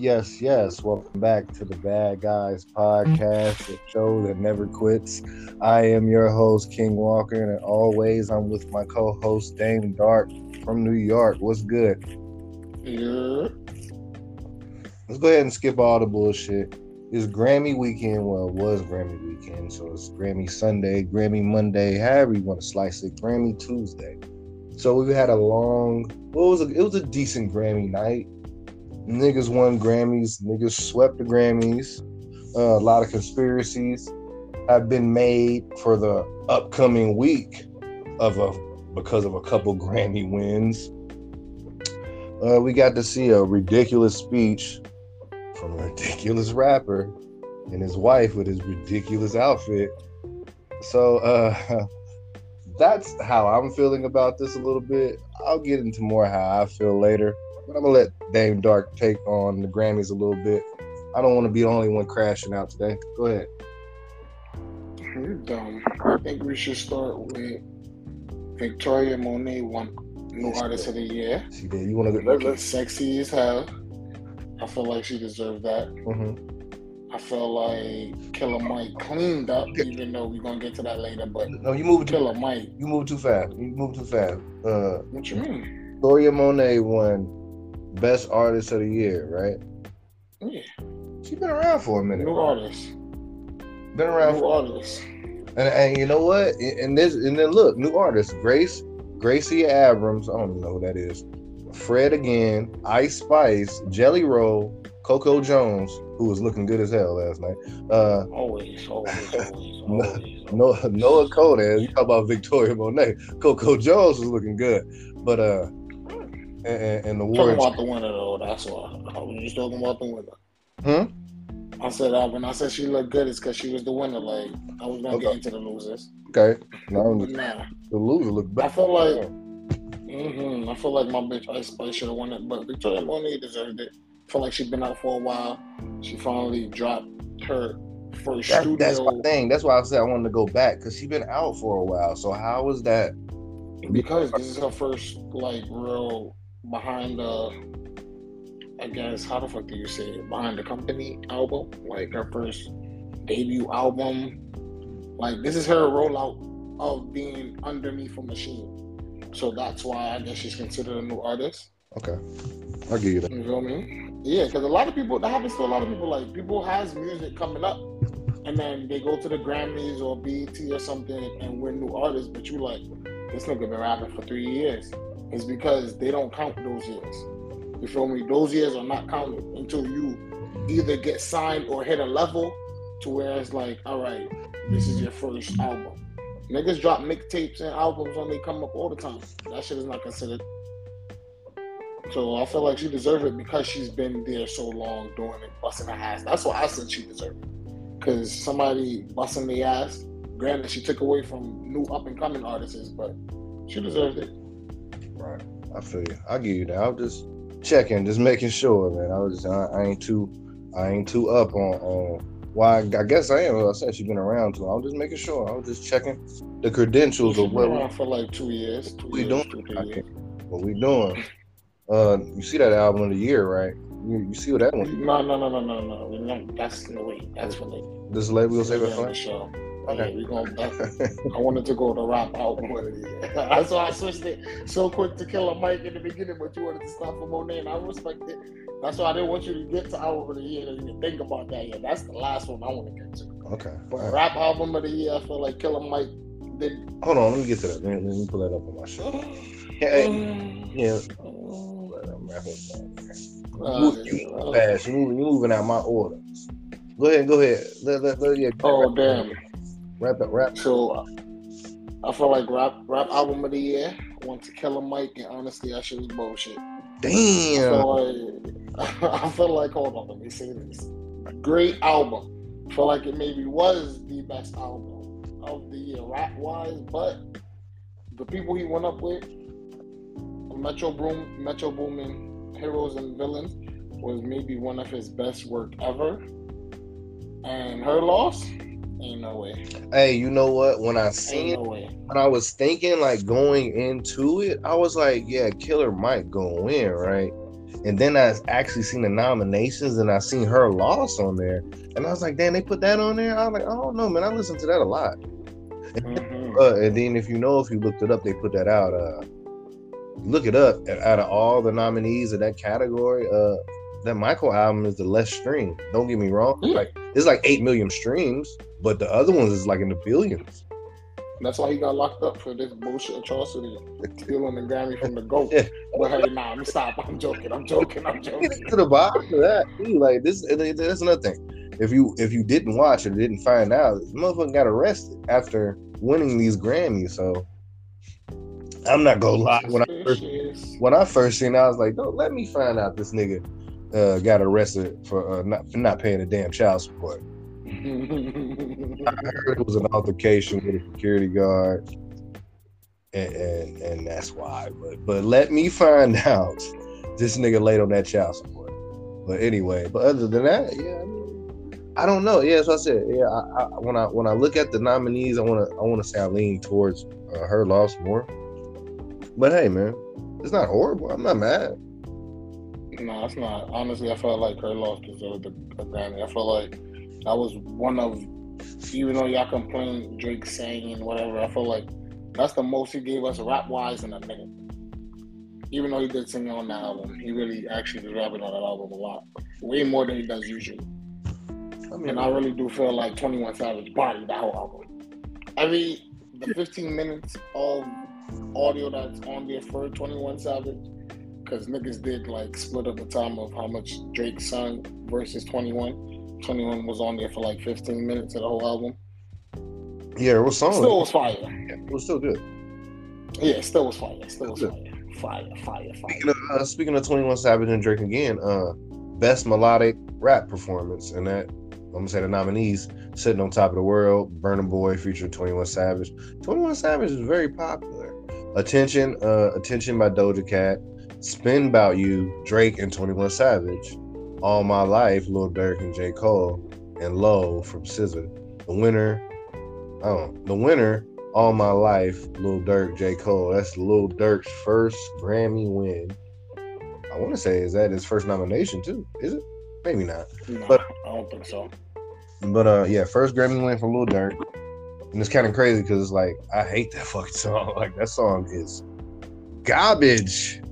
Yes, yes. Welcome back to the Bad Guys Podcast, the show that never quits. I am your host, King Walker, and always I'm with my co-host Dame Dark from New York. What's good? Yeah. Let's go ahead and skip all the bullshit. It's Grammy weekend. Well, it was Grammy weekend, so it's Grammy Sunday, Grammy Monday, however you want to slice it. Grammy Tuesday. So we had a long. Well, it was a, it was a decent Grammy night. Niggas won Grammys. Niggas swept the Grammys. Uh, a lot of conspiracies have been made for the upcoming week of a because of a couple Grammy wins. Uh, we got to see a ridiculous speech from a ridiculous rapper and his wife with his ridiculous outfit. So uh, that's how I'm feeling about this a little bit. I'll get into more how I feel later, but I'm gonna let Dame Dark take on the Grammys a little bit. I don't want to be the only one crashing out today. Go ahead. You're dumb. I think we should start with Victoria Monet won New Artist of the Year. See there, you want to let, Looking sexy as hell. I feel like she deserved that. Mhm. I feel like Killer Mike cleaned up, even though we're gonna get to that later. But No, you moved too. Killer Mike, You moved too fast. You moved too fast. Uh, what you mean? Victoria Monet won Best Artist of the Year, right? Yeah, She's been around for a minute. new artist, Been around new for artist. And, and you know what? And this and then look, new artists, Grace, Gracie Abrams. I don't even know who that is. Fred again, Ice Spice, Jelly Roll, Coco Jones, who was looking good as hell last night. Uh, Always, always, always, No- always. Noah, Noah Kahan. You talk about Victoria Monet. Coco Jones was looking good, but uh, and, and, and the Talking about the winner though, that's why. I was just talking about the winner. Hmm? I said uh, when I said she looked good, it's because she was the winner. Like I was gonna Okay. get into the losers, Okay, no, but nah. the loser looked bad. I feel like, mm hmm I feel like my bitch Ice Spice should have won it, but Victoria Monet deserved it. I feel like she's been out for a while. She finally dropped her first That, studio. that's my thing. That's why I said I wanted to go back because she's been out for a while. So how was that? because this is her first like real behind the I guess how the fuck do you say it? Behind the company album. Like her first debut album. Like this is her rollout of being underneath a machine. So that's why I guess she's considered a new artist. Okay, I'll give you that. You feel me? Yeah, because a lot of people that happens to a lot of people. Like people has music coming up, and then they go to the Grammys or BET or something and win new artists. But you like, this nigga been rapping for three years. It's because they don't count those years. You feel me? Those years are not counted until you either get signed or hit a level to where it's like, all right, this is your first album. Niggas drop mixtapes and albums when they come up all the time. That shit is not considered. So I feel like she deserves it because she's been there so long doing it, busting her ass. That's why I said she deserved it. Because somebody busting the ass, granted, she took away from new up and coming artists, but she deserved it. Right. I feel you. I'll give you that. I'll just checking, just making sure, man. I was just, I, I ain't too, I ain't too up on, on why. I guess I am. I said she's been around too. I was just making sure. I was just checking the credentials of what we, around for like two years. Two we years, doing. two, years. what we doing. Uh, you see that album of the year, right? You, you see what that one? No, no, no, no, no, no. We're not, that's no way. That's for later. This is late. We gonna save it Yeah, for the show. Okay. We gonna, I wanted to go to rap album of the year. That's why I switched it so quick to Killer Mike in the beginning, but you wanted to stop for Monet, and I respect it. That's why I didn't want you to get to album of the year and even think about that yet. That's the last one I want to get to. Okay. But right. rap album of the year, I feel like Killer Mike did. Hold on. Let me get to that. Let me, let me pull that up on my show. Hey, yeah. I'm wrapping. Uh, you move fast. You moving, you moving out my order. Go ahead, go ahead. Let, let, let, yeah, oh damn! Wrap it, wrap. So uh, I feel like rap rap album of the year went to Killer Mike, and honestly, that shit was bullshit. I Damn. feel like I feel like hold on, let me say this. Great album. I feel like it maybe was the best album of the year rap wise, but the people he went up with, Metro Boom, Metro Boomin, Heroes and Villains, was maybe one of his best work ever. And her loss, ain't no way. Hey, you know what? When I seen no way. when I was thinking like going into it, I was like, yeah, Killer might go in, right? And then I actually seen the nominations and I seen her loss on there. And I was like, damn, they put that on there? I was like, I don't know, man. I listen to that a lot. Mm-hmm. Uh, and then if you know, if you looked it up, they put that out. Uh, look it up. Out of all the nominees of that category, uh, that Michael album is the less streamed. Don't get me wrong. Mm. Like it's like eight million streams, but the other ones is like in the billions. That's why he got locked up for this bullshit atrocity, stealing the Grammy from the GOAT. Yeah. But hey, nah, me stop. I'm joking. I'm joking. I'm joking. to the bottom of that, like this. That's another thing. If you if you didn't watch or didn't find out, this motherfucker got arrested after winning these Grammys. So I'm not gonna lie. When I first when I first seen, it, I was like, "Don't let me find out this nigga uh, got arrested for uh, not for not paying a damn child support." It was an altercation with a security guard, and, and, and that's why. But but let me find out this nigga laid on that child support. But anyway, but other than that, yeah, I, mean, I don't know. Yeah, so I said, yeah, I, I, when I when I look at the nominees, I want to I want to say I lean towards uh, her loss more. But hey, man, it's not horrible. I'm not mad. No, it's not. Honestly, I felt like her loss deserved a, a Grammy. I felt like that was one of, even though y'all complain Drake sang and whatever, I feel like that's the most he gave us rap wise in a minute. Even though he did sing on that album, he really actually was rapping on that album a lot, way more than he does usually. I mean, and I really do feel like Twenty One Savage bodied that whole album. Every the 15 minutes of audio that's on there for Twenty One Savage, because niggas did like split up the time of how much Drake sung versus Twenty One 21 was on there for like 15 minutes of the whole album. Yeah, it was song. Still was fire. Yeah, it was still good. Yeah, still was fire. Still was fire. Fire, fire, fire. Speaking of, uh, speaking of 21 Savage and Drake again, uh, best melodic rap performance, and that I'm gonna say the nominees sitting on top of the world. Burna Boy featuring 21 Savage. 21 Savage is very popular. Attention, uh, Attention by Doja Cat. Spin About You, Drake and 21 Savage. All My Life, Lil Durk and J. Cole, and Low from SZA. The winner, oh, the winner, All My Life, Lil Durk, J. Cole. That's Lil Durk's first Grammy win. I want to say, is that his first nomination too? Is it? Maybe not. No, but I don't think so. But uh, yeah, first Grammy win for Lil Durk, and it's kind of crazy because it's like I hate that fucking song. Like that song is garbage.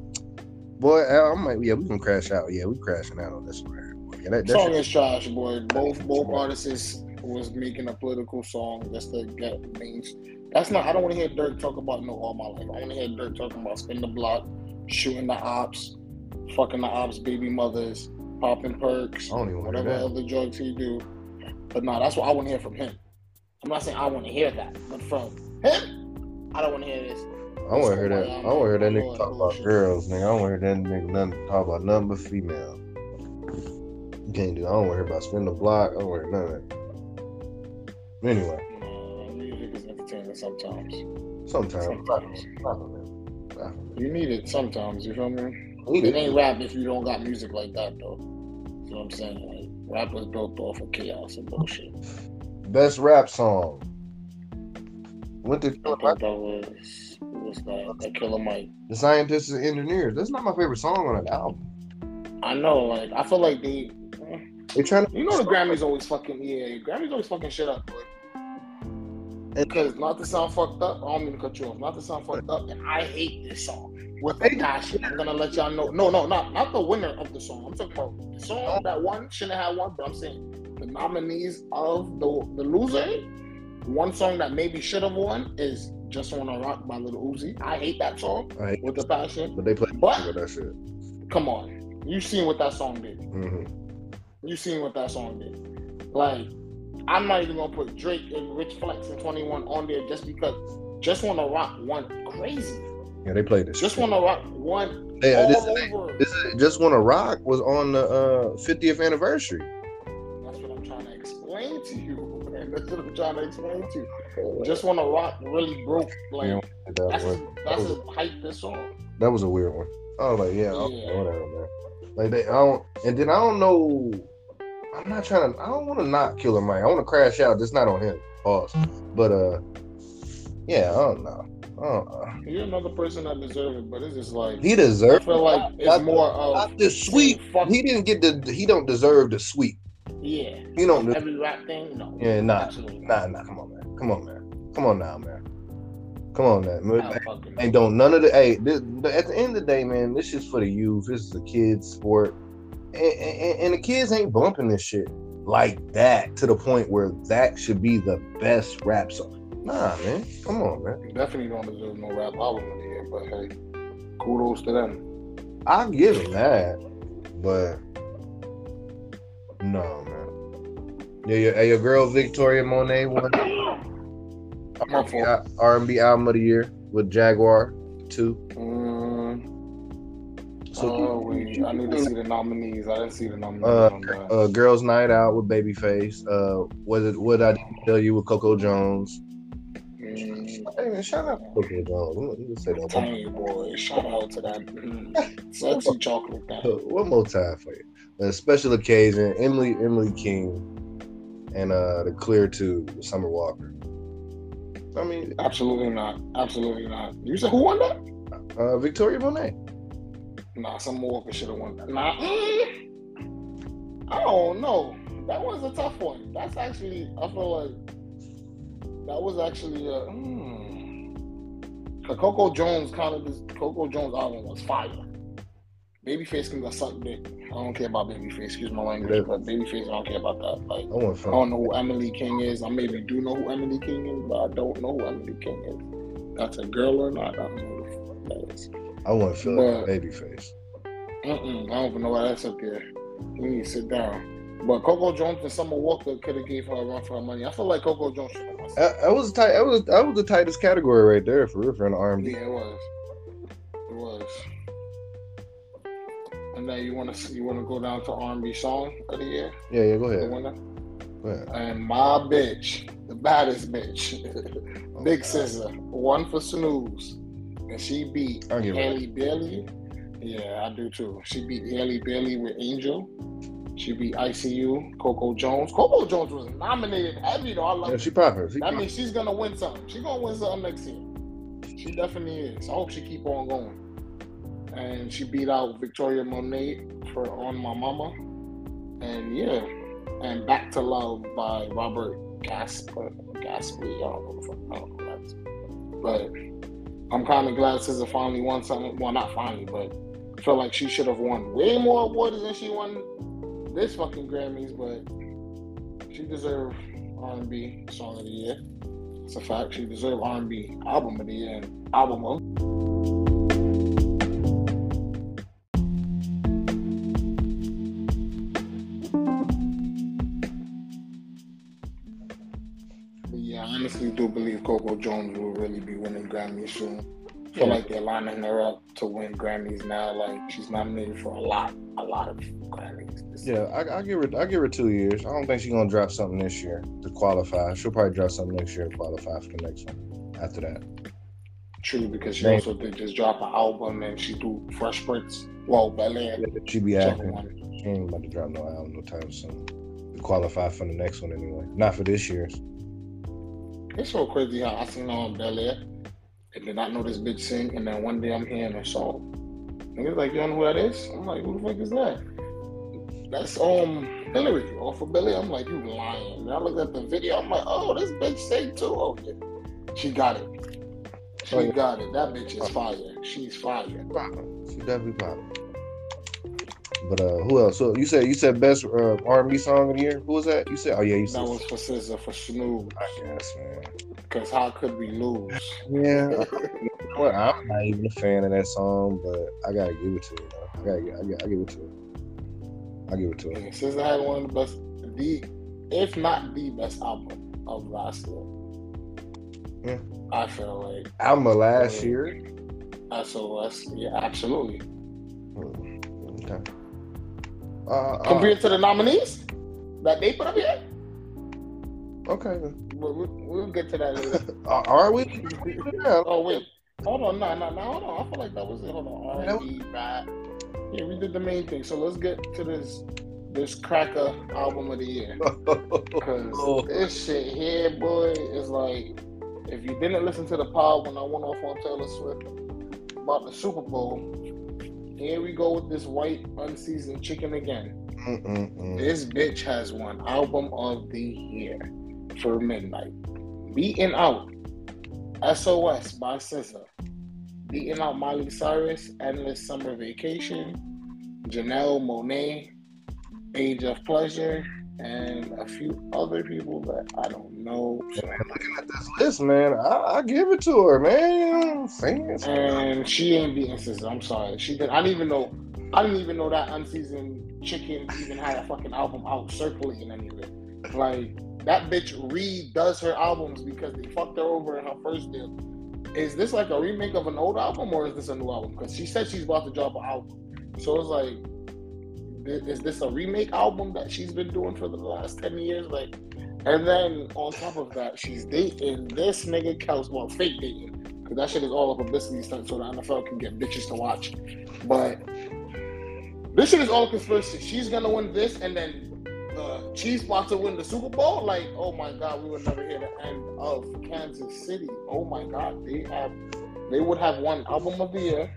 Boy, I'm like, yeah, we can crash out. Yeah, we crashing out on this one. Yeah, that, song is trash, boy. Both both artists was making a political song just to get means. That's not. I don't want to hear Durk talk about no all my life. I want to hear Durk talking about spin the block, shooting the ops, fucking the ops, baby mothers, popping perks, whatever other drugs he do. But no, that's what I want to hear from him. I'm not saying I want to hear that, but from him, I don't want to hear this. I want to hear that. I want to hear that nigga talk about girls, nigga. I want to hear that nigga nothing, talk about nothing but female. You can't do. I don't want to hear about spin the block. I don't want to hear none of that. Anyway. Entertaining sometimes. Sometimes. Sometimes. You need it sometimes. You feel me? It, it ain't rap if you don't got music like that, though. You know what I'm saying? Like, rap was built off of chaos and bullshit. Best rap song. What the? I think that was was that, that Killer Mike. The Scientists and Engineers. That's not my favorite song on that album. I know, like I feel like they they trying to You know the Grammys always fucking yeah, Grammys always fucking shit up, boy. Because not to sound fucked up, I don't mean to cut you off. Not to sound fucked up, and I hate this song with a passion. I'm gonna let y'all know. No, no, not not the winner of the song. I'm talking about the song that won shouldn't have won, but I'm saying the nominees of the the loser. One song that maybe should have won is just Wanna Rock by Little Uzi. I hate that song hate with the passion. But they play but, with that shit. Come on. You seen what that song did. Mm-hmm. You seen what that song did. Like, I'm not even gonna put Drake and Rich Flex and 21 on there just because Just Wanna Rock one crazy. Yeah, they played this. Just shit. Wanna Rock one hey, all this, over. This, Just Wanna Rock was on the uh, 50th anniversary. That's what I'm trying to explain to you. Man. That's what I'm trying to explain to you. Just when the rock really broke, like yeah, that that's was, that's that was, hype this song. That was a weird one. I was like, yeah, yeah. whatever, man. Like they, I don't, and then I don't know. I'm not trying to. I don't want to not Killer Mike. I want to crash out. Just not on him. Pause. But uh, yeah, I don't know. Uh, You're another person that deserves it, but it's just like he I feel like it's Not- more of Not the sweep. Fuck. He didn't get the. He don't deserve the sweep. Yeah. You don't. Know every rap thing, no. Yeah, nah, Absolutely. nah, nah. Come on, man. Come on, man. Come on now, man. Come on, man. Not fucking- And don't none of the. Hey, this, at the end of the day, man, this is for the youth. This is a kids' sport, and, and, and the kids ain't bumping this shit like that to the point where that should be the best rap song. Nah, man. Come on, man. Definitely don't deserve no rap album of the year, but hey, kudos to them. I'll give him that, but no, man. Yeah, your, your girl Victoria Monet won My fault. R and B album of the year with Jaguar two. Mm, So oh wait, I need to see the nominees. I didn't see the nominees Uh, uh, Girls Night Out with Babyface. Uh, was it what I Didn't tell you with Coco Jones? Mm, Hey, shout out Coco Jones. Let me- let say that Tiny boy, shout out to that mm, sexy chocolate guy. One more time for you. A special occasion, Emily Emily King and uh the Clear with Summer Walker. I mean, Absolutely not. Absolutely not. You said who won that? uh Victoria Monet. Nah, Summer Walker should have won that. Nah, mm, I don't know. That was a tough one. That's actually, I feel like that was actually a. Mm, Coco Jones kind of this Coco Jones album was fire. Babyface can go suck dick. I don't care about Babyface. Excuse my language, but Babyface, I don't care about that. Like, I went I don't know who Emily King is. I maybe do know who Emily King is, but I don't know who Emily King is. That's a girl or not? I don't know who the fuck that is. I went Philip But- Babyface. Mm-mm, I don't even know why that's up there. You need to sit down. But Coco Jones and Summer Walker could have gave her a run for her money. I feel like Coco Jones. That, that was tight. That was that was the tightest category right there for real for R&B. Yeah, it was. It was. And then you want to you want to go down to R&B song of the year, Yeah, yeah. Go ahead. Go ahead. And my bitch, the baddest bitch, Big SZA, one for snooze, and she beat Halle Bailey. Yeah, I do too. She beat Halle Bailey with Angel. She beat ICU, Coco Jones. Coco Jones was nominated heavy though. I love Yeah, she popping. She That means she's gonna win something. She's gonna win something next year. She definitely is. I hope she keep on going. And she beat out Victoria Monet for On My Mama. And yeah. And Back to Love by Robert Glasper. Glasper. I don't know. I don't know that. But I'm kind of glad SZA finally won something. Well, not finally, but I feel like she should have won way more awards than she won this fucking Grammys. But she deserved R&B Song of the Year. It's a fact. She deserved R&B Album of the Year and Album of. Grammys soon. I feel Yeah. like they're lining her up to win Grammys now. Like she's nominated for a lot, a lot of Grammys. Yeah, I, I give her. I give her two years. I don't think she's gonna drop something this year to qualify. She'll probably drop something next year to qualify for the next one. After that, True, because she also did just drop an album and she do Fresh Prince. Well, Bel Air. she be acting. She ain't about to drop no album no time soon. To qualify for the next one anyway. Not for this year's. It's so crazy how I seen her on Bel Air and did not know this bitch sing, and then one day I'm hearing her song. Niggas like, you don't know who that is? I'm like, who the fuck is that? That's um Hillary off of Billy. I'm like, you lying. And I looked at the video. I'm like, oh, this bitch sang too. Okay, she got it. She Oh, yeah. got it. That bitch is fire. She's fire. She definitely popping. But uh, who else? So you said you said best uh, R&B song of the year. Who was that? You said oh yeah, you said. That was for SZA for Snooze. I guess man. Cause how could we lose? Yeah. well, I'm not even a fan of that song, but I gotta give it to it. I gotta, I gotta, I give it to it. I give it to it. Since I had one of the best, the if not the best album of last year. Yeah. I feel like Album of last year. SOS. Yeah, absolutely. Hmm, Okay. Uh, uh, Compared to the nominees that they put up here, okay. we'll, we'll, we'll get to that later. Uh, are we? Yeah. oh wait, hold on, No, no, no. hold on. I feel like that was it. Hold on, R&B, rap. Yeah, we did the main thing. So let's get to this this cracker album of the year. Cause Oh. this shit here, boy, is like if you didn't listen to the pod when I went off on Taylor Swift about the Super Bowl, here we go with this white unseasoned chicken again. Mm-mm-mm. This bitch has won album of the year for Midnight. Beating out SOS by SZA. Beating out Miley Cyrus, Endless Summer Vacation, Janelle Monáe, Age of Pleasure, and a few other people that I don't know. So- Man, looking at this list, man, I, I give it to her, man. You know what and she ain't beating SZA. I'm sorry. She did. I didn't even know. I didn't even know that unseasoned chicken even had a fucking album out circulating anywhere. Like that bitch redoes her albums because they fucked her over in her first deal. Is this like a remake of an old album or is this a new album? Because she said she's about to drop an album. So it's like, is this a remake album that she's been doing for the last ten years? Like, and then on top of that, she's dating this nigga Kelce. Well, fake dating because that shit is all a publicity stunt so the NFL can get bitches to watch. But this shit is all conspiracy. She's gonna win this, and then the Chiefs about to win the Super Bowl. Like, oh my God, we would never hear the end of Kansas City. Oh my God, they have, they would have won album of the year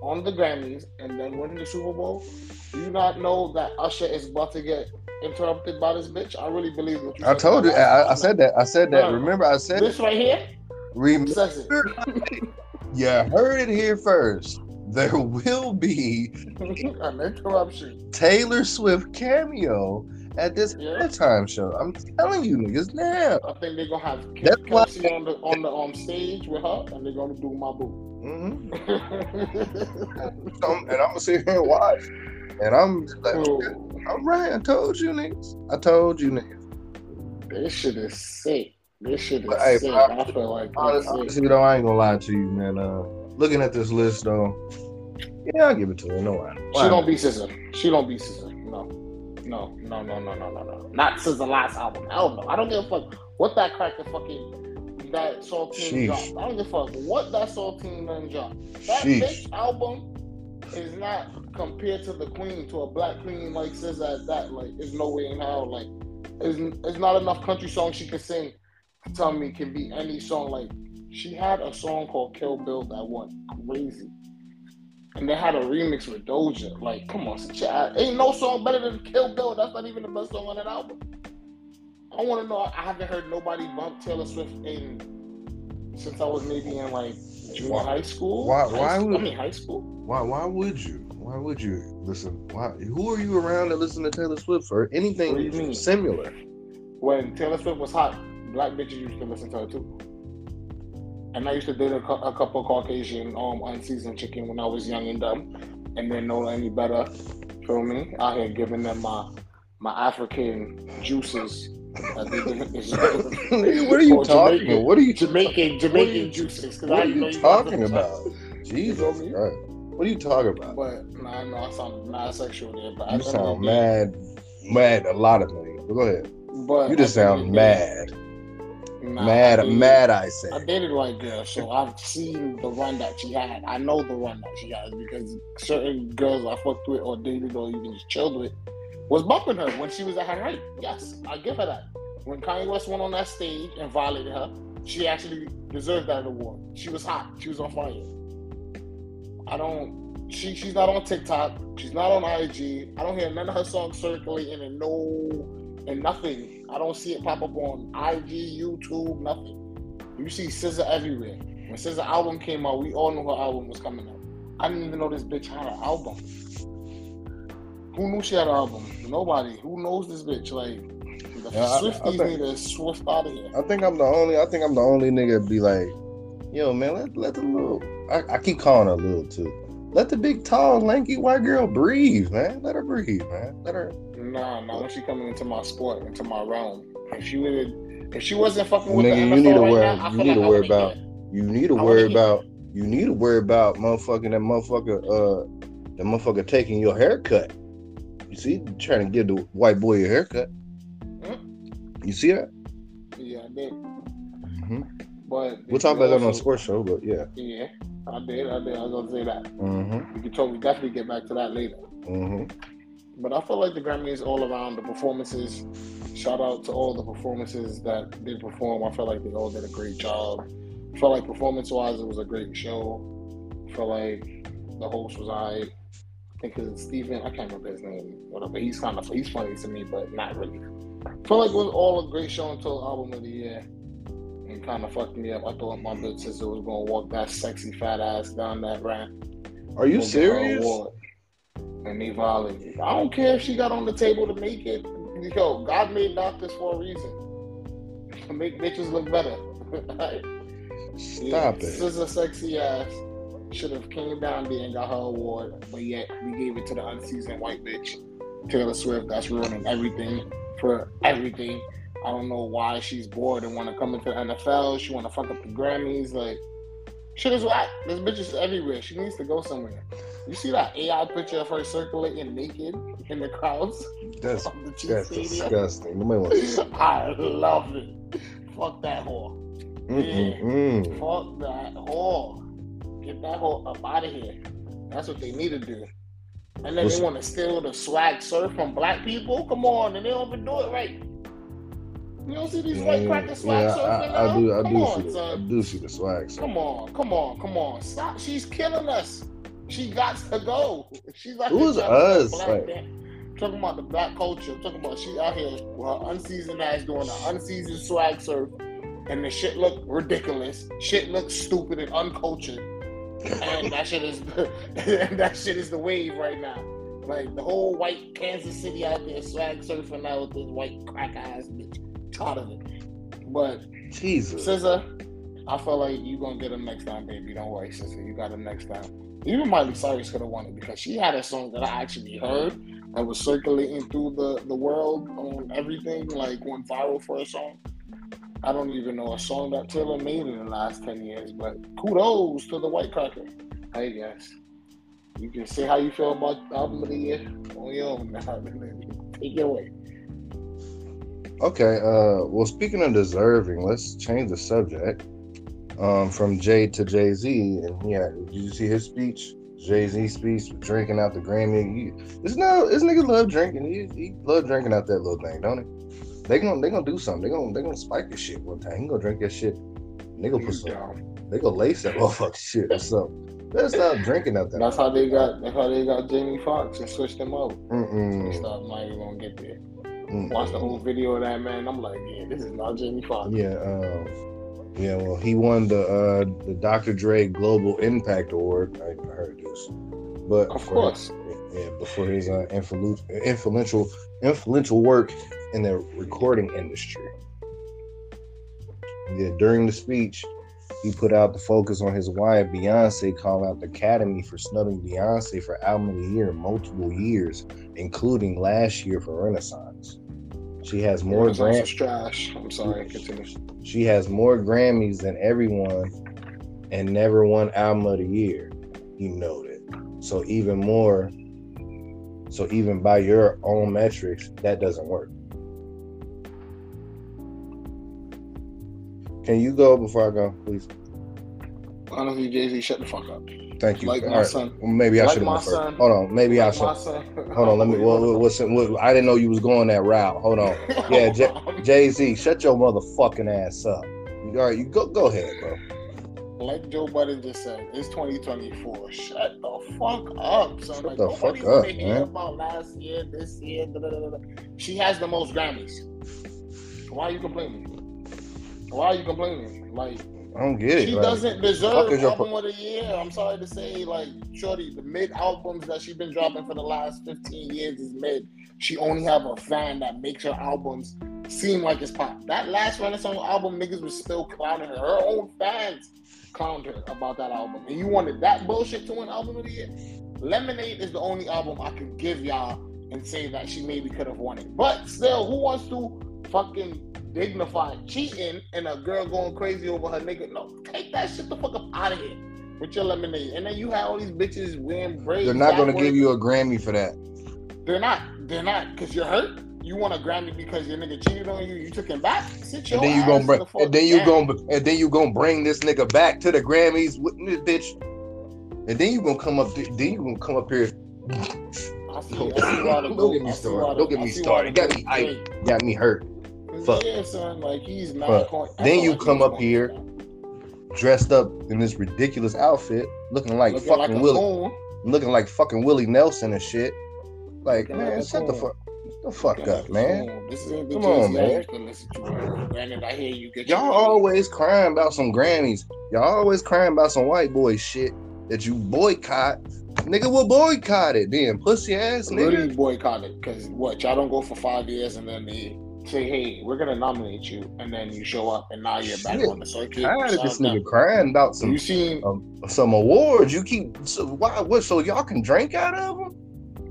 on the Grammys, and then winning the Super Bowl. Do you not know that Usher is about to get interrupted by this bitch? I really believe what you I told you. I, I said that. I said that. Remember, I said this right here Remember, you heard it here first. There will be An interruption. Taylor Swift cameo at this Yeah. halftime show. I'm telling you niggas now. I think they're gonna have Ke- That's why- on the on the um stage with her, and they're gonna do my boo. hmm and I'm gonna sit here and watch. And I'm like, Ooh, I'm right. I told you niggas. I told you niggas. this shit is sick. This shit is But, hey, sick. bro, I feel like Honestly, honestly, though, I ain't gonna lie to you, man. Uh, looking at this list, though, yeah, I'll give it to her. No why? She don't be SZA. She don't be SZA. No, no, no, no, no, no, no, no. Not SZA last album. Hell no. I don't give a fuck what that cracker fucking that saltine dropped. I don't give a fuck what that saltine man dropped. That Sheesh. bitch album is not compared to the queen to a black queen like SZA at that. Like, there's no way in hell. Like, there's, there's not enough country songs she can sing to tell me can be any song. Like, she had a song called Kill Bill that went crazy. And they had a remix with Doja. Like, come on, Sacha. ain't no song better than Kill Bill. That's not even the best song on that album. I want to know. I haven't heard nobody bump Taylor Swift in since I was maybe in like junior Why- high school. why- High why would- I mean high school. Why? Why would you? Why would you listen? Why? Who are you around to listen to Taylor Swift or anything What do you mean? similar? When Taylor Swift was hot, black bitches used to listen to her too. And I used to date a, a couple Caucasian um unseasoned chicken when I was young and dumb, and didn't know any better. Feel me? Out here giving them my my African juices. that they didn't deserve. what are you talking? Jamaican- What are you? Jamaican Jamaican you- juices. What I are you talking about. Jesus me? What are you talking about? But nah, I know I sound mad sexual there. But You at the end of sound mad, mad a lot of things. But go ahead. But You just at the end sound of the day, mad, nah, I mad, dated- mad. I say. I dated white girl, so I've seen the run that she had. I know the run that she had because certain girls I fucked with or dated or even just chilled with was bumping her when she was at her height. Yes, I give her that. When Kanye West went on that stage and violated her, she actually deserved that award. She was hot. She was on fire. I don't. She she's not on TikTok. She's not on IG. I don't hear none of her songs circulating and no and nothing. I don't see it pop up on IG, YouTube, nothing. You see SZA everywhere. When SZA album came out, we all knew her album was coming out. I didn't even know this bitch had an album. Who knew she had an album? Nobody. Who knows this bitch? Like the Yeah, I- I Swifties think- need to swift out of here. I think I'm the only. I think I'm the only nigga be like, yo, man, let let the little. I, I keep calling her a little too. Let the big, tall, lanky white girl breathe, man. Let her breathe, man. Let her. Nah, nah. When she coming into my sport, into my realm, if she would, if she wasn't fucking with Nigga, the you need to right worry- now, you need like to worry about-. You need to worry about. You need to worry about motherfucking that motherfucker. Uh, that motherfucker taking your haircut. You see, trying to give the white boy a haircut. You see that? Yeah, I did. hmm But We'll talk about that on a sports show, but yeah. Yeah, I did. I did. I was gonna say that. Mm-hmm. We could totally definitely get back to that later. Mm-hmm. But I feel like the Grammys all around the performances, shout out to all the performances that did perform. I felt like they all did a great job. I felt like performance wise, it was a great show. I felt like the host was alright. I think it's Steven, I can't remember his name, whatever. He's kind of he's funny to me, but not really. I felt like it was all a great show until album of the year. And kind of fucked me up. I thought my little sister was gonna walk that sexy fat ass down that ramp. Are you Gonna get her serious? And they violated. I don't care if she got on the table to make it. Yo, God made doctors for a reason. To make bitches look better. Right? Stop it. Sister sexy ass should have came down there and got her award, but yet we gave it to the unseasoned white bitch, Taylor Swift. That's ruining everything for everything. I don't know why she's bored and want to come into the NFL. She want to fuck up the Grammys. Like, shit is whack. This bitch is everywhere. She needs to go somewhere. You see that AI picture of her circulating naked in the crowds That's the that's disgusting. Nobody wants to I love it. Fuck that whore. Mm-mm-mm. Fuck that whore. Get that whore up out of here. That's what they need to do. And then What's- they want to steal the swag surf from black people. Come on, and they don't even do it right. You don't see these white crackers swag yeah, surfing I, I now? do. I come do on, see. The, I do see the swag. Come on, come on, come on. Stop. She's killing us. She got to go. She's out Who's here us? Like- talking about the black culture. talking about she out here uh, with her unseasoned ass doing an unseasoned swag surf, and the shit look ridiculous. Shit looks stupid and uncultured, and that shit is that shit is the wave right now. Like the whole white Kansas City out there swag surfing now with this white crack ass bitch. Tired of it. But Jesus. SZA, I feel like you gonna get him next time, baby. Don't worry, SZA. You got him next time. Even Miley Cyrus could have won it because she had a song that I actually heard that was circulating through the, the world on everything, like went viral for a song. I don't even know a song that Taylor made in the last 10 years, but kudos to the White Cracker. I guess. You can say how you feel about the album of the year on your own now. Take it away. Okay. Uh. Well, speaking of deserving, let's change the subject. Um, from Jay to Jay Z, and yeah, did you see his speech? Jay Z speech, drinking out the Grammy. He, this no, this nigga love drinking. He, he love drinking out that little thing, don't he? They gonna they gonna do something. They gonna they gonna spike this shit one time. He gonna drink that shit. They gonna put some. Down. They gonna lace that motherfucker shit or something. Better stop drinking out that. That's how they got. That's how they got Jamie Foxx and switched him up. Mm-mm. Stop. I'm not even gonna get there. Mm-mm. Watch the whole video of that man. I'm like, yeah, this is not Jamie Foxx. Yeah, um, yeah. Well, he won the uh, the Dr. Dre Global Impact Award. I I heard this, but Of course. yeah, but for his uh, influential influential work in the recording industry. Yeah, during the speech, he put out the focus on his wife Beyonce, calling out the Academy for snubbing Beyonce for album of the year multiple years, including last year for Renaissance. She has more grant. trash. I'm sorry. Continue. She has more Grammys than everyone and never won album of the year, he noted. So even more so even by your own metrics, that doesn't work. Can you go before I go, please? Honestly, Jay Z, shut the fuck up. Thank you. Like All my right. son. Well, maybe I Like should have first. son. Hold on. Maybe I should. Hold on. Let me. What, what's, what, I didn't know you was going that route. Hold on. Yeah, J- Jay Z, shut your motherfucking ass up. All right, you go. Go ahead, bro. like Joe Budden just said, it's 2024. Shut the fuck up, son. Shut like, the fuck up, man. about last year, this year. Da, da, da, da. She has the most Grammys. Why are you complaining? Why are you complaining? Like, I don't get it. she like, doesn't deserve fuck is your album of the year. I'm sorry to say, like, shorty, the mid albums that she's been dropping for the last 15 years is mid. She only have a fan that makes her albums seem like it's pop. That last Renaissance album, niggas was still clowning her. Her own fans clowned her about that album. And you wanted that bullshit to win album of the year? Lemonade is the only album I could give y'all and say that she maybe could have won it. But still, who wants to fucking dignified cheating and a girl going crazy over her nigga? No, take that shit the fuck up out of here with your lemonade. And then you have all these bitches wearing braids. They're not going to give you a Grammy for that. They're not. They're not. Because you're hurt. You want a Grammy because your nigga cheated on you. You took him back. Sit your And then you gonna bring, the and then you down. gonna, and then you gonna bring this nigga back to the Grammys with this bitch. And then you gonna come up, then you gonna come up here, I see, Don't- I see the don't get me started. Don't get me started. Got me hyped. Got me hurt. Fuck. Yeah, son. Like he's mad. Fuck. I Then you like come up here dressed up in this ridiculous outfit, looking like looking fucking like Willie, looking like fucking Willie Nelson and shit. Like, Looking man, a shut the fuck, the fuck Looking up, man. fool. This ain't the Come on, man. listen to. Granted, I hear you get Y'all always crying about some Grammys. Y'all always crying about some white boy shit that you boycott. Nigga will boycott it then, pussy ass nigga. really boycott it because what y'all don't go for five years and then they say, "Hey, we're gonna nominate you," and then you show up and now you're back Shit. on the circuit. I had this nigga crying about some You seen some awards. You keep so why what so y'all can drink out of them?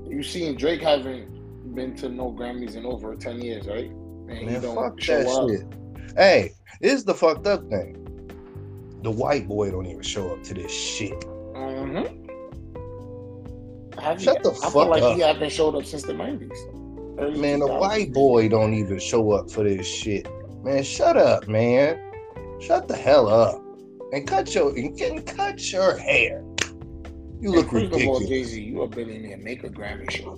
you seen Drake haven't been to no Grammys in over ten years, right? And he Man, don't fuck show that up. shit. Hey, this is the fucked up thing. The white boy don't even show up to this shit. Mm-hmm. Have Shut you, the I fuck feel like up. he haven't showed up since the nineties. Man, the white boy don't even show up for this shit. Man, shut up, man. Shut the hell up. And cut your and cut your hair. You look First of all, ridiculous. Jay Z, you a billionaire. Make a Grammy show.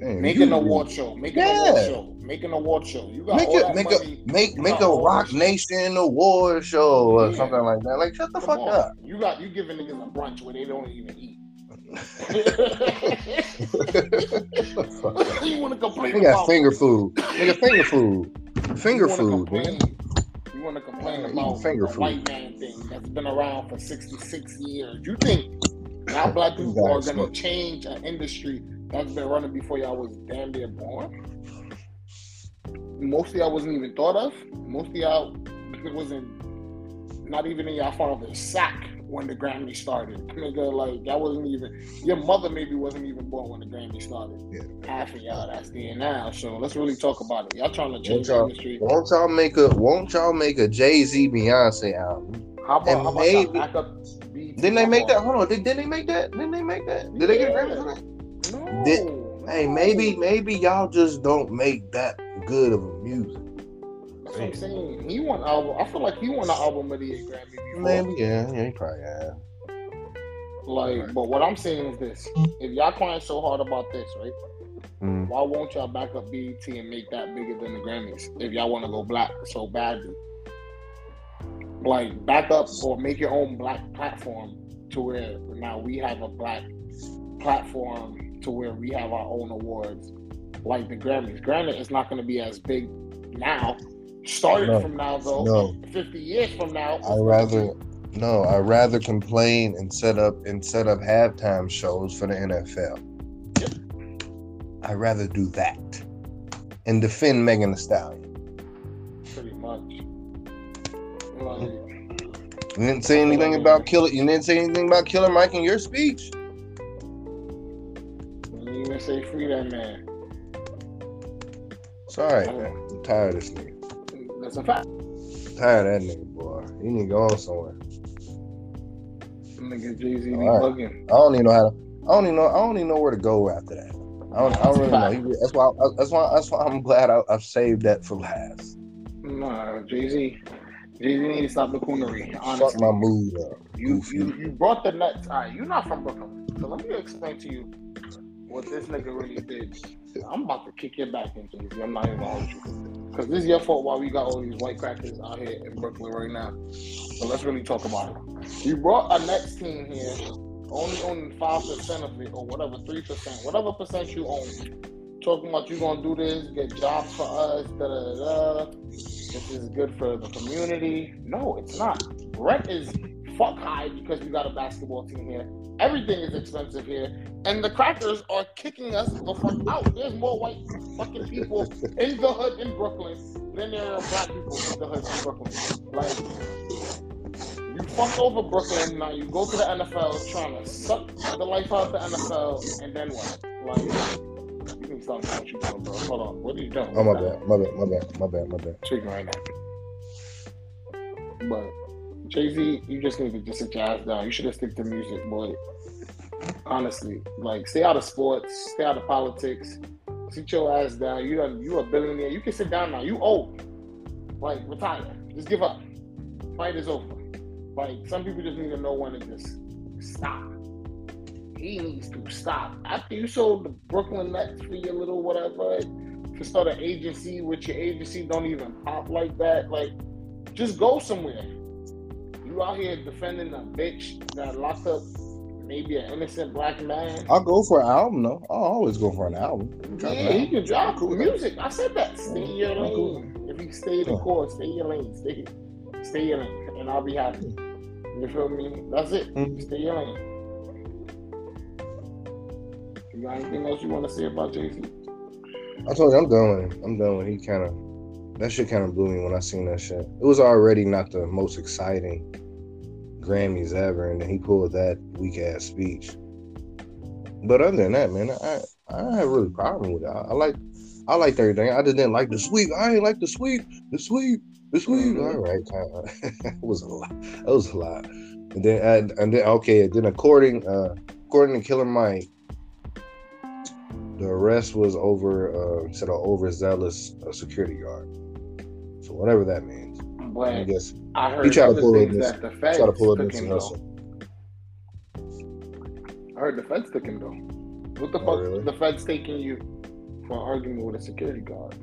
Man, Make you- an award show. Make an Yeah. award show. Make an award show. You got Make all it make money. a make You make a Rock shit. Nation award show or Yeah. something like that. Like shut the Come fuck on. up. You got you giving niggas a brunch where they don't even eat. You want to complain They got about finger food. Nigga, finger food. Finger you food, complain, man. You want to complain Yeah, about finger the food. white man thing that's been around for 66 years. You think now black people are going to change an industry that's been running before y'all was damn near born? Most of y'all wasn't even thought of. Most of y'all wasn't not even in y'all father's sack when the Grammy started. Nigga, like that wasn't even your mother maybe wasn't even born when the Grammy started. Yeah. Half of y'all that's there now. So let's really talk about it. Y'all trying to change y'all- the industry. Won't y'all make a won't y'all make a Jay Z Beyonce album? How about, And how about maybe- y'all back up BET? Didn't they make that? Hold on, did, didn't they make that? Didn't they make that? Did they get a Grammy for that? No. Did- no. Hey, maybe maybe y'all just don't make that good of a music. That's what I'm saying. He won album. I feel like he won the album of the year Grammy before. Maybe yeah, yeah, he probably have. Like, but what I'm saying is this: if y'all crying so hard about this, right? Mm. Why won't y'all back up BET and make that bigger than the Grammys? If y'all want to go black so badly, like back up or make your own black platform to where now we have a black platform to where we have our own awards, like the Grammys. Granted, it's not going to be as big now. Started No. from now though. No, 50 years from now. I rather no, I rather complain and set up and set up halftime shows for the NFL. I'd rather do that and defend Megan Thee Stallion. pretty much. Like, You didn't say anything about Killer. You didn't say anything about Killer Mike in your speech. you didn't even say free that man. Sorry, man. I'm tired of this nigga. That's a fact. tired of that nigga, boy. He need to go on somewhere. Nigga Jay Z be All right. bugging. I don't even know how to. I don't even know. I don't even know where to go after that. I don't. I don't really know. That's why. that's why. That's why I'm glad I, I've saved that for last. Nah, Jay Z. Jay Z need to stop the coonery. Fuck my mood up. you you you brought the nuts. All right, you're not from Brooklyn, so let me explain to you what this nigga really did. I'm about to kick your back in, Jay Z. I'm not even gonna hold you, because this is your fault. Why we got all these white crackers out here in Brooklyn right now. So let's really talk about it. You brought a Nets team here, only owning five percent of it, or whatever, three percent, whatever percent you own. Talking about you gonna do this, get jobs for us, da da. da. This is good for the community. No, it's not. Rent is fuck high because we got a basketball team here. Everything is expensive here, and the crackers are kicking us the fuck out. There's more white fucking people in the hood in Brooklyn than there are black people in the hood in Brooklyn. Like, you fucked over Brooklyn. Now you go to the NFL trying to suck the life out of the NFL, and then what? Like, you can stop what you doing, bro. Hold on. What are you doing? Oh my bad. My bad. My bad. My bad. My bad. Tweaking right now. But Jay Z, you just need to just sit your ass down. You should have stick to music, boy. Honestly, like stay out of sports, stay out of politics. Sit your ass down. You done, you a billionaire. You can sit down now. You old. Like retire. Just give up. Fight is over. Like some people just need to know when to just stop. He needs to stop. After you sold the Brooklyn Nets for your little whatever, to start an agency, with your agency don't even pop like that. Like, just go somewhere. You out here defending a bitch that locked up maybe an innocent black man. I'll go for an album though. I'll always go for an album. Yeah, he can drop cool music. I said that. Stay in your lane. If you stay the course, stay in your lane. Stay, stay in your lane, and I'll be happy. You feel me? That's it. Mm-hmm. Stay in your lane. You got anything else you want to say about Jay Z? I told you I'm done with him. I'm done with. He kind of that shit kind of blew me when I seen that shit. It was already not the most exciting Grammys ever, and then he pulled that weak ass speech. But other than that, man, I I have really problem with it. I, I like I liked everything. I just didn't like the sweep. I ain't like the sweep. The sweep. The sweep. Mm-hmm. All right, it was a lot. It was a lot. And then and, and then okay. Then according uh according to Killer Mike, the arrest was over uh said an overzealous uh, security guard. So whatever that means. But I guess I heard he tried to pull it that the feds try to pull it him I heard the feds took him though. What the oh, fuck? Really? The feds taking you for arguing with a security guard?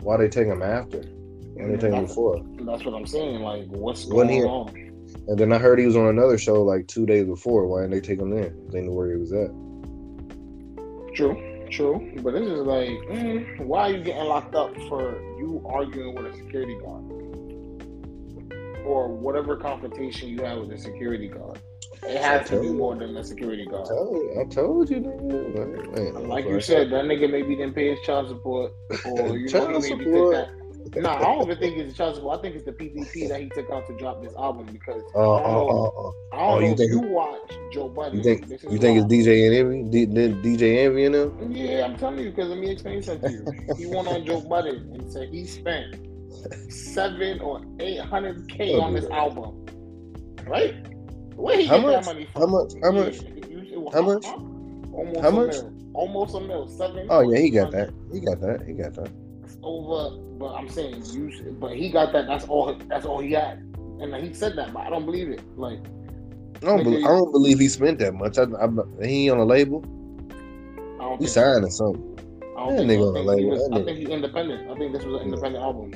Why they take him after? Why they take him before? That's what I'm saying. Like, what's going he, on? And then I heard he was on another show like two days before. Why didn't they take him then? They knew where he was at. True, true. But this is like, mm, why are you getting locked up for you arguing with a security guard? Or whatever confrontation you had with a security guard. It has to be more than a security guard. I told, I told you, nigga. Man, like you said, that nigga maybe didn't pay his child support, or you child know, maybe took that. nah, I don't even think it's the child support. I think it's the PPP that he took out to drop this album because uh, I don't uh, know, uh, uh, I don't oh, know you think you watch Joe Budden. You think you think it's DJ and Envy? D- DJ Envy and them? Yeah, I'm telling you because let me explain something to you. he went on Joe Budden and said he spent seven or eight hundred k oh, on this album, right? Where he how much? How much? How much? How much? Almost how much? Almost a mil. Seven. Oh yeah, he got that. He got that. He got that. over, but I'm saying you. But he got that. That's all. That's all he had. And he said that, but I don't believe it. Like, I don't. Believe, I don't believe he spent that much. I, I, he on a label. I don't he signed or something. I don't think, nigga on a label. I think he's independent. I think this was an independent album.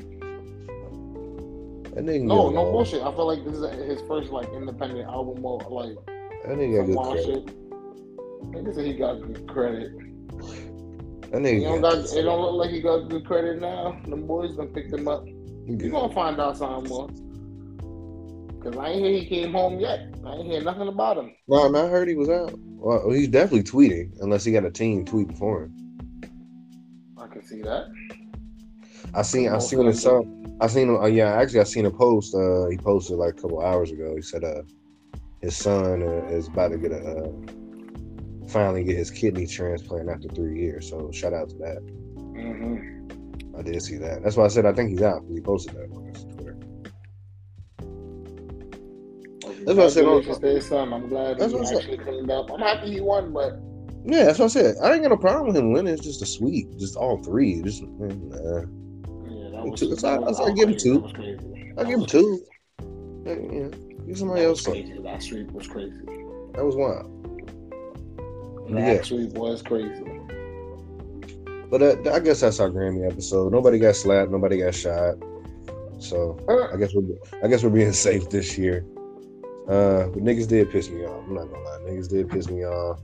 That nigga no, no bullshit. I feel like this is his first like independent album. Or, like that nigga got good credit. Nigga said he got good credit. That nigga don't got, it don't look like he got good credit now. Them boys done picked him up. You gonna find out something more. Cause I ain't hear he came home yet. I ain't hear nothing about him. No, I heard he was out. Well, he's definitely tweeting, unless he got a team tweeting for him. I can see that. I seen I seen his son. I seen him. Uh, yeah, actually, I seen a post. Uh, he posted like a couple hours ago. He said, "Uh, his son uh, is about to get a uh, finally get his kidney transplant after three years." So shout out to that. Mm-hmm. I did see that. That's why I said I think he's out because he posted that on his Twitter. That's what I said. On, his son. I'm glad that's he actually cleaned up. I'm happy he won, but. Yeah, that's what I said. I ain't got no problem with him winning. It's just a sweep, just all three. Just two. So I, I, I give him two. I give him two. Yeah, give somebody else crazy. That sweep was crazy. That was wild. That yeah. sweep was crazy. But uh, I guess that's our Grammy episode. Nobody got slapped. Nobody got shot. So. I guess we're I guess we're being safe this year. Uh, but niggas did piss me off. I'm not gonna lie. Niggas did piss me off.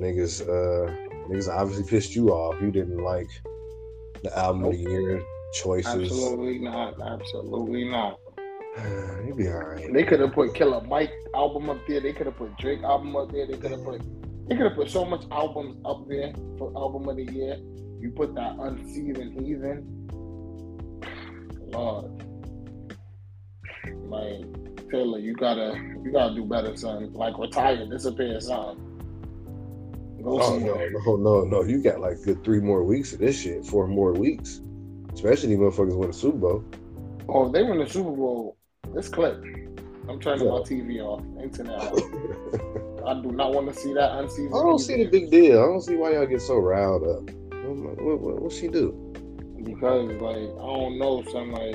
Niggas, uh, niggas obviously pissed you off. You didn't like the album of the year choices. Absolutely not. Absolutely not. He'd be all right. They could have put Killer Mike album up there. They could have put Drake album up there. They could have put they could have put so much albums up there for album of the year. You put that unseasoned heathen. Lord. Like Taylor, you gotta you gotta do better, son. Like retire, disappear, son. Go oh somewhere. no, no, no, no! You got like good three more weeks of this shit. Four more weeks. Especially these motherfuckers win the Super Bowl. Oh, if they win the Super Bowl, this clip. I'm turning yeah. my TV off. Internet. I do not want to see that unseasoned. I don't see the big deal. I don't see why y'all get so riled up. What, what, what, what she do? Because like I don't know, son. Like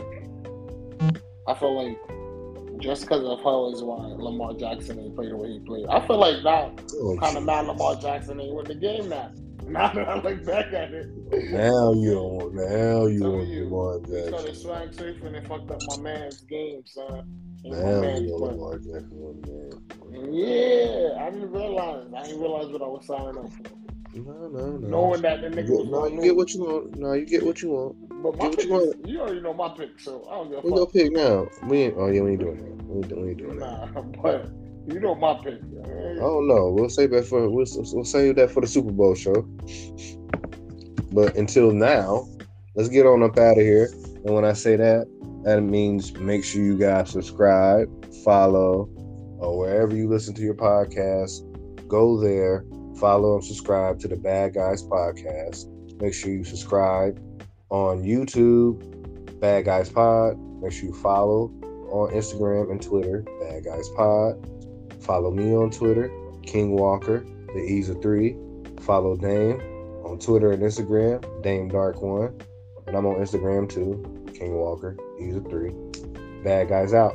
I feel like just because of her is why Lamar Jackson ain't played the way he played. I feel like that oh, kind of mad Lamar Jackson ain't win the game now. Now that I look back at it. Now you don't want. Now you Telling want you, Lamar He started Jackson. swag surfing and fucked up my man's game, son. And my Now man's you want play. Lamar Jackson, man. Yeah, I didn't realize. I didn't realize what I was signing up for. No, no, no. Knowing that the nigga was no, going you get what you want. No, you get what you want. But my what pick you is, want. you already know my pick, so I don't give We a go fuck. pick now. We ain't. Oh yeah, we ain't doing that. We ain't, we ain't doing that. Nah, but you know my pick. I don't. We'll save that for we'll, we'll save that for the Super Bowl show. But until now, let's get on up out of here. And when I say that, that means make sure you guys subscribe, follow, or wherever you listen to your podcast. Go there, follow and subscribe to the Bad Guys Podcast. Make sure you subscribe on YouTube, Bad Guys Pod. Make sure you follow on Instagram and Twitter, Bad Guys Pod. Follow me on Twitter, King Walker, the E's of three. Follow Dame on Twitter and Instagram, Dame Dark One. And I'm on Instagram too, King Walker, E's of three. Bad guys out.